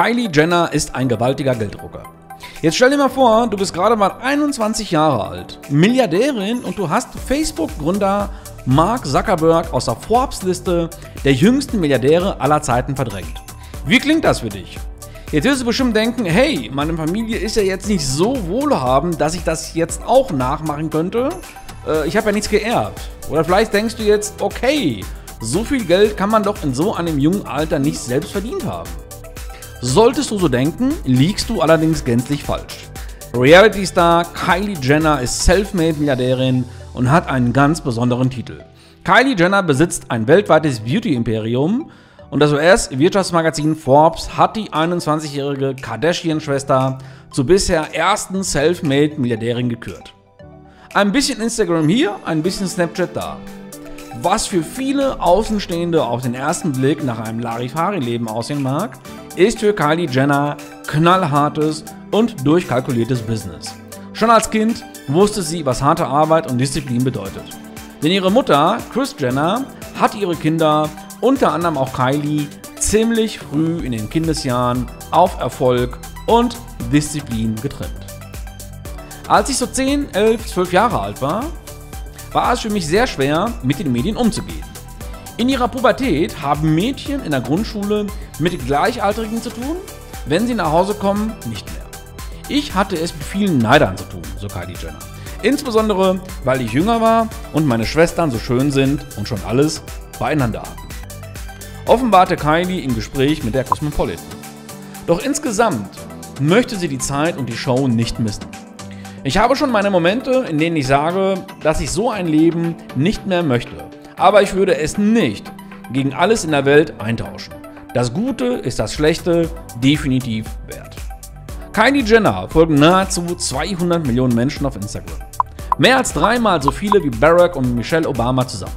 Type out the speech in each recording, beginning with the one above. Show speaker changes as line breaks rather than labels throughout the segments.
Kylie Jenner ist ein gewaltiger Gelddrucker. Jetzt stell dir mal vor, du bist gerade mal 21 Jahre alt, Milliardärin und du hast Facebook-Gründer Mark Zuckerberg aus der Forbes-Liste der jüngsten Milliardäre aller Zeiten verdrängt. Wie klingt das für dich? Jetzt wirst du bestimmt denken, hey, meine Familie ist ja jetzt nicht so wohlhabend, dass ich das jetzt auch nachmachen könnte. Äh, ich habe ja nichts geerbt. Oder vielleicht denkst du jetzt, okay, so viel Geld kann man doch in so einem jungen Alter nicht selbst verdient haben. Solltest du so denken, liegst du allerdings gänzlich falsch. Reality-Star Kylie Jenner ist Selfmade-Milliardärin und hat einen ganz besonderen Titel. Kylie Jenner besitzt ein weltweites Beauty-Imperium und das US-Wirtschaftsmagazin Forbes hat die 21-jährige Kardashian-Schwester zur bisher ersten Selfmade-Milliardärin gekürt. Ein bisschen Instagram hier, ein bisschen Snapchat da. Was für viele Außenstehende auf den ersten Blick nach einem Larifari-Leben aussehen mag, ist für Kylie Jenner knallhartes und durchkalkuliertes Business. Schon als Kind wusste sie, was harte Arbeit und Disziplin bedeutet. Denn ihre Mutter, Kris Jenner, hat ihre Kinder, unter anderem auch Kylie, ziemlich früh in den Kindesjahren auf Erfolg und Disziplin getrimmt. Als ich so 10, 11, 12 Jahre alt war, war es für mich sehr schwer, mit den Medien umzugehen. In ihrer Pubertät haben Mädchen in der Grundschule mit Gleichaltrigen zu tun, wenn sie nach Hause kommen, nicht mehr. Ich hatte es mit vielen Neidern zu tun, so Kylie Jenner. Insbesondere, weil ich jünger war und meine Schwestern so schön sind und schon alles beieinander haben. Offenbarte Kylie im Gespräch mit der Cosmopolitan. Doch insgesamt möchte sie die Zeit und die Show nicht missen. Ich habe schon meine Momente, in denen ich sage, dass ich so ein Leben nicht mehr möchte. Aber ich würde es nicht gegen alles in der Welt eintauschen. Das Gute ist das Schlechte definitiv wert. Kylie Jenner folgen nahezu 200 Millionen Menschen auf Instagram. Mehr als dreimal so viele wie Barack und Michelle Obama zusammen.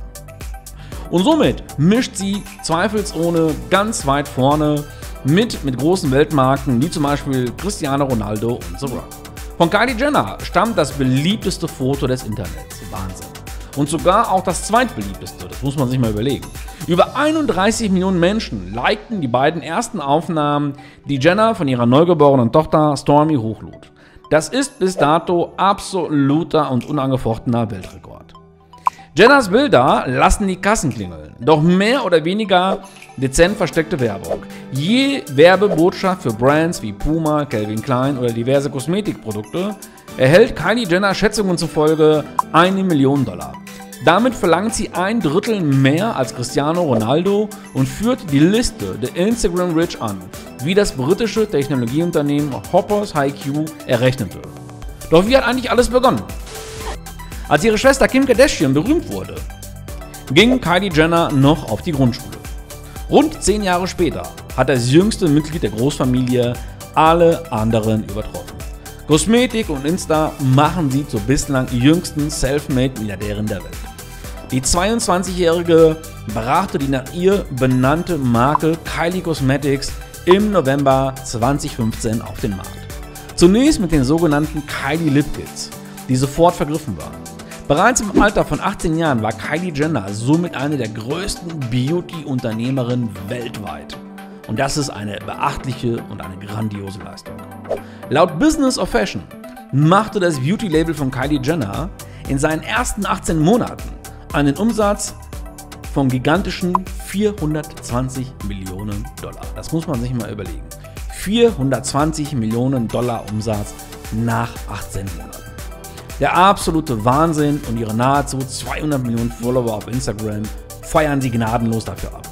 Und somit mischt sie zweifelsohne ganz weit vorne mit mit großen Weltmarken wie zum Beispiel Cristiano Ronaldo und The Rock. Von Kylie Jenner stammt das beliebteste Foto des Internets. Wahnsinn. Und sogar auch das zweitbeliebteste, das muss man sich mal überlegen. Über 31 Millionen Menschen likten die beiden ersten Aufnahmen, die Jenner von ihrer neugeborenen Tochter Stormy hochlud. Das ist bis dato absoluter und unangefochtener Weltrekord. Jenners Bilder lassen die Kassen klingeln, doch mehr oder weniger dezent versteckte Werbung. Je Werbebotschaft für Brands wie Puma, Calvin Klein oder diverse Kosmetikprodukte erhält Kylie Jenner Schätzungen zufolge eine Million Dollar. Damit verlangt sie ein Drittel mehr als Cristiano Ronaldo und führt die Liste der Instagram Rich an, wie das britische Technologieunternehmen Hoppers HiQ errechnete. Doch wie hat eigentlich alles begonnen? Als ihre Schwester Kim Kardashian berühmt wurde, ging Kylie Jenner noch auf die Grundschule. Rund zehn Jahre später hat das jüngste Mitglied der Großfamilie alle anderen übertroffen. Kosmetik und Insta machen sie zur bislang jüngsten Selfmade-Milliardärin der Welt. Die 22-Jährige brachte die nach ihr benannte Marke Kylie Cosmetics im November 2015 auf den Markt. Zunächst mit den sogenannten Kylie Lip Kits, die sofort vergriffen waren. Bereits im Alter von 18 Jahren war Kylie Jenner somit eine der größten Beauty-Unternehmerinnen weltweit. Und das ist eine beachtliche und eine grandiose Leistung. Laut Business of Fashion machte das Beauty-Label von Kylie Jenner in seinen ersten 18 Monaten einen Umsatz von gigantischen 420 Millionen Dollar. Das muss man sich mal überlegen. 420 Millionen Dollar Umsatz nach 18 Monaten. Der absolute Wahnsinn und ihre nahezu 200 Millionen Follower auf Instagram feiern sie gnadenlos dafür ab.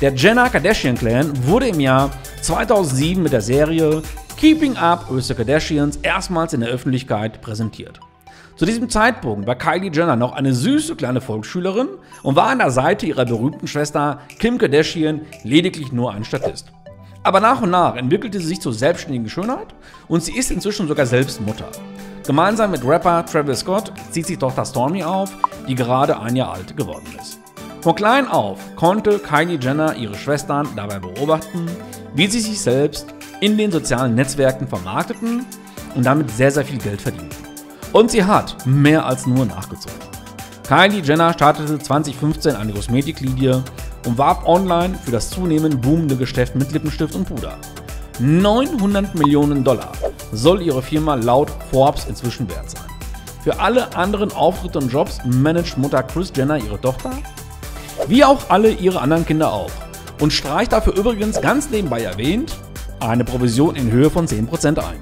Der Jenner Kardashian Clan wurde im Jahr 2007 mit der Serie Keeping Up with the Kardashians erstmals in der Öffentlichkeit präsentiert. Zu diesem Zeitpunkt war Kylie Jenner noch eine süße kleine Volksschülerin und war an der Seite ihrer berühmten Schwester Kim Kardashian lediglich nur ein Statist. Aber nach und nach entwickelte sie sich zur selbstständigen Schönheit und sie ist inzwischen sogar selbst Mutter. Gemeinsam mit Rapper Travis Scott zieht sich Tochter Stormy auf, die gerade ein Jahr alt geworden ist. Von klein auf konnte Kylie Jenner ihre Schwestern dabei beobachten, wie sie sich selbst in den sozialen Netzwerken vermarkteten und damit sehr, sehr viel Geld verdienten. Und sie hat mehr als nur nachgezogen. Kylie Jenner startete 2015 eine Kosmetiklinie und warb online für das zunehmend boomende Geschäft mit Lippenstift und Puder. 900 Millionen Dollar soll ihre Firma laut Forbes inzwischen wert sein. Für alle anderen Auftritte und Jobs managt Mutter Chris Jenner ihre Tochter, wie auch alle ihre anderen Kinder auch. Und streicht dafür übrigens ganz nebenbei erwähnt eine Provision in Höhe von 10% ein.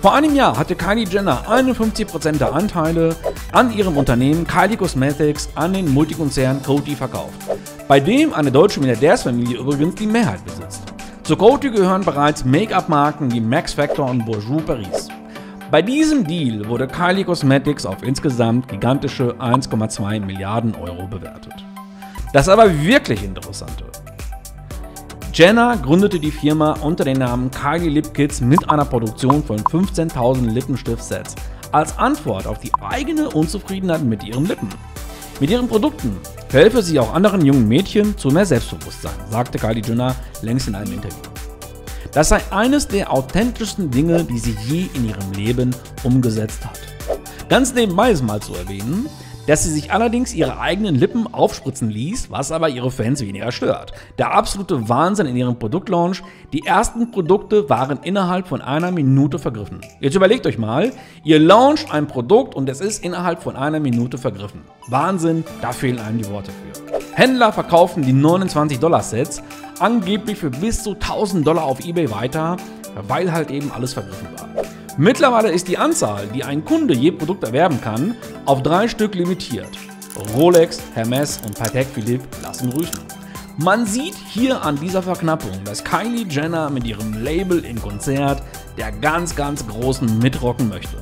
Vor einem Jahr hatte Kylie Jenner 51% der Anteile an ihrem Unternehmen Kylie Cosmetics an den Multikonzern Coty verkauft, bei dem eine deutsche Milliardärsfamilie übrigens die Mehrheit besitzt. Zu Coty gehören bereits Make-up-Marken wie Max Factor und Bourjois Paris. Bei diesem Deal wurde Kylie Cosmetics auf insgesamt gigantische 1,2 Milliarden Euro bewertet. Das aber wirklich Interessante. Jenner gründete die Firma unter dem Namen Kylie Lip Kits mit einer Produktion von 15.000 Lippenstift-Sets als Antwort auf die eigene Unzufriedenheit mit ihren Lippen. Mit ihren Produkten helfe sie auch anderen jungen Mädchen zu mehr Selbstbewusstsein, sagte Kylie Jenner längst in einem Interview. Das sei eines der authentischsten Dinge, die sie je in ihrem Leben umgesetzt hat. Ganz nebenbei ist mal zu erwähnen, dass sie sich allerdings ihre eigenen Lippen aufspritzen ließ, was aber ihre Fans weniger stört. Der absolute Wahnsinn in ihrem Produktlaunch, die ersten Produkte waren innerhalb von einer Minute vergriffen. Jetzt überlegt euch mal, ihr launcht ein Produkt und es ist innerhalb von einer Minute vergriffen. Wahnsinn, da fehlen einem die Worte für. Händler verkaufen die 29-Dollar-Sets angeblich für bis zu 1000 Dollar auf eBay weiter, weil halt eben alles vergriffen war. Mittlerweile ist die Anzahl, die ein Kunde je Produkt erwerben kann, auf drei Stück limitiert. Rolex, Hermes und Patek Philippe lassen grüßen. Man sieht hier an dieser Verknappung, dass Kylie Jenner mit ihrem Label im Konzert der ganz, ganz Großen mitrocken möchte.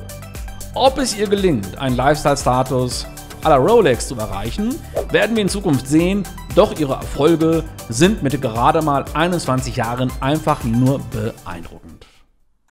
Ob es ihr gelingt, einen Lifestyle-Status aller Rolex zu erreichen, werden wir in Zukunft sehen, doch ihre Erfolge sind mit gerade mal 21 Jahren einfach nur beeindruckend.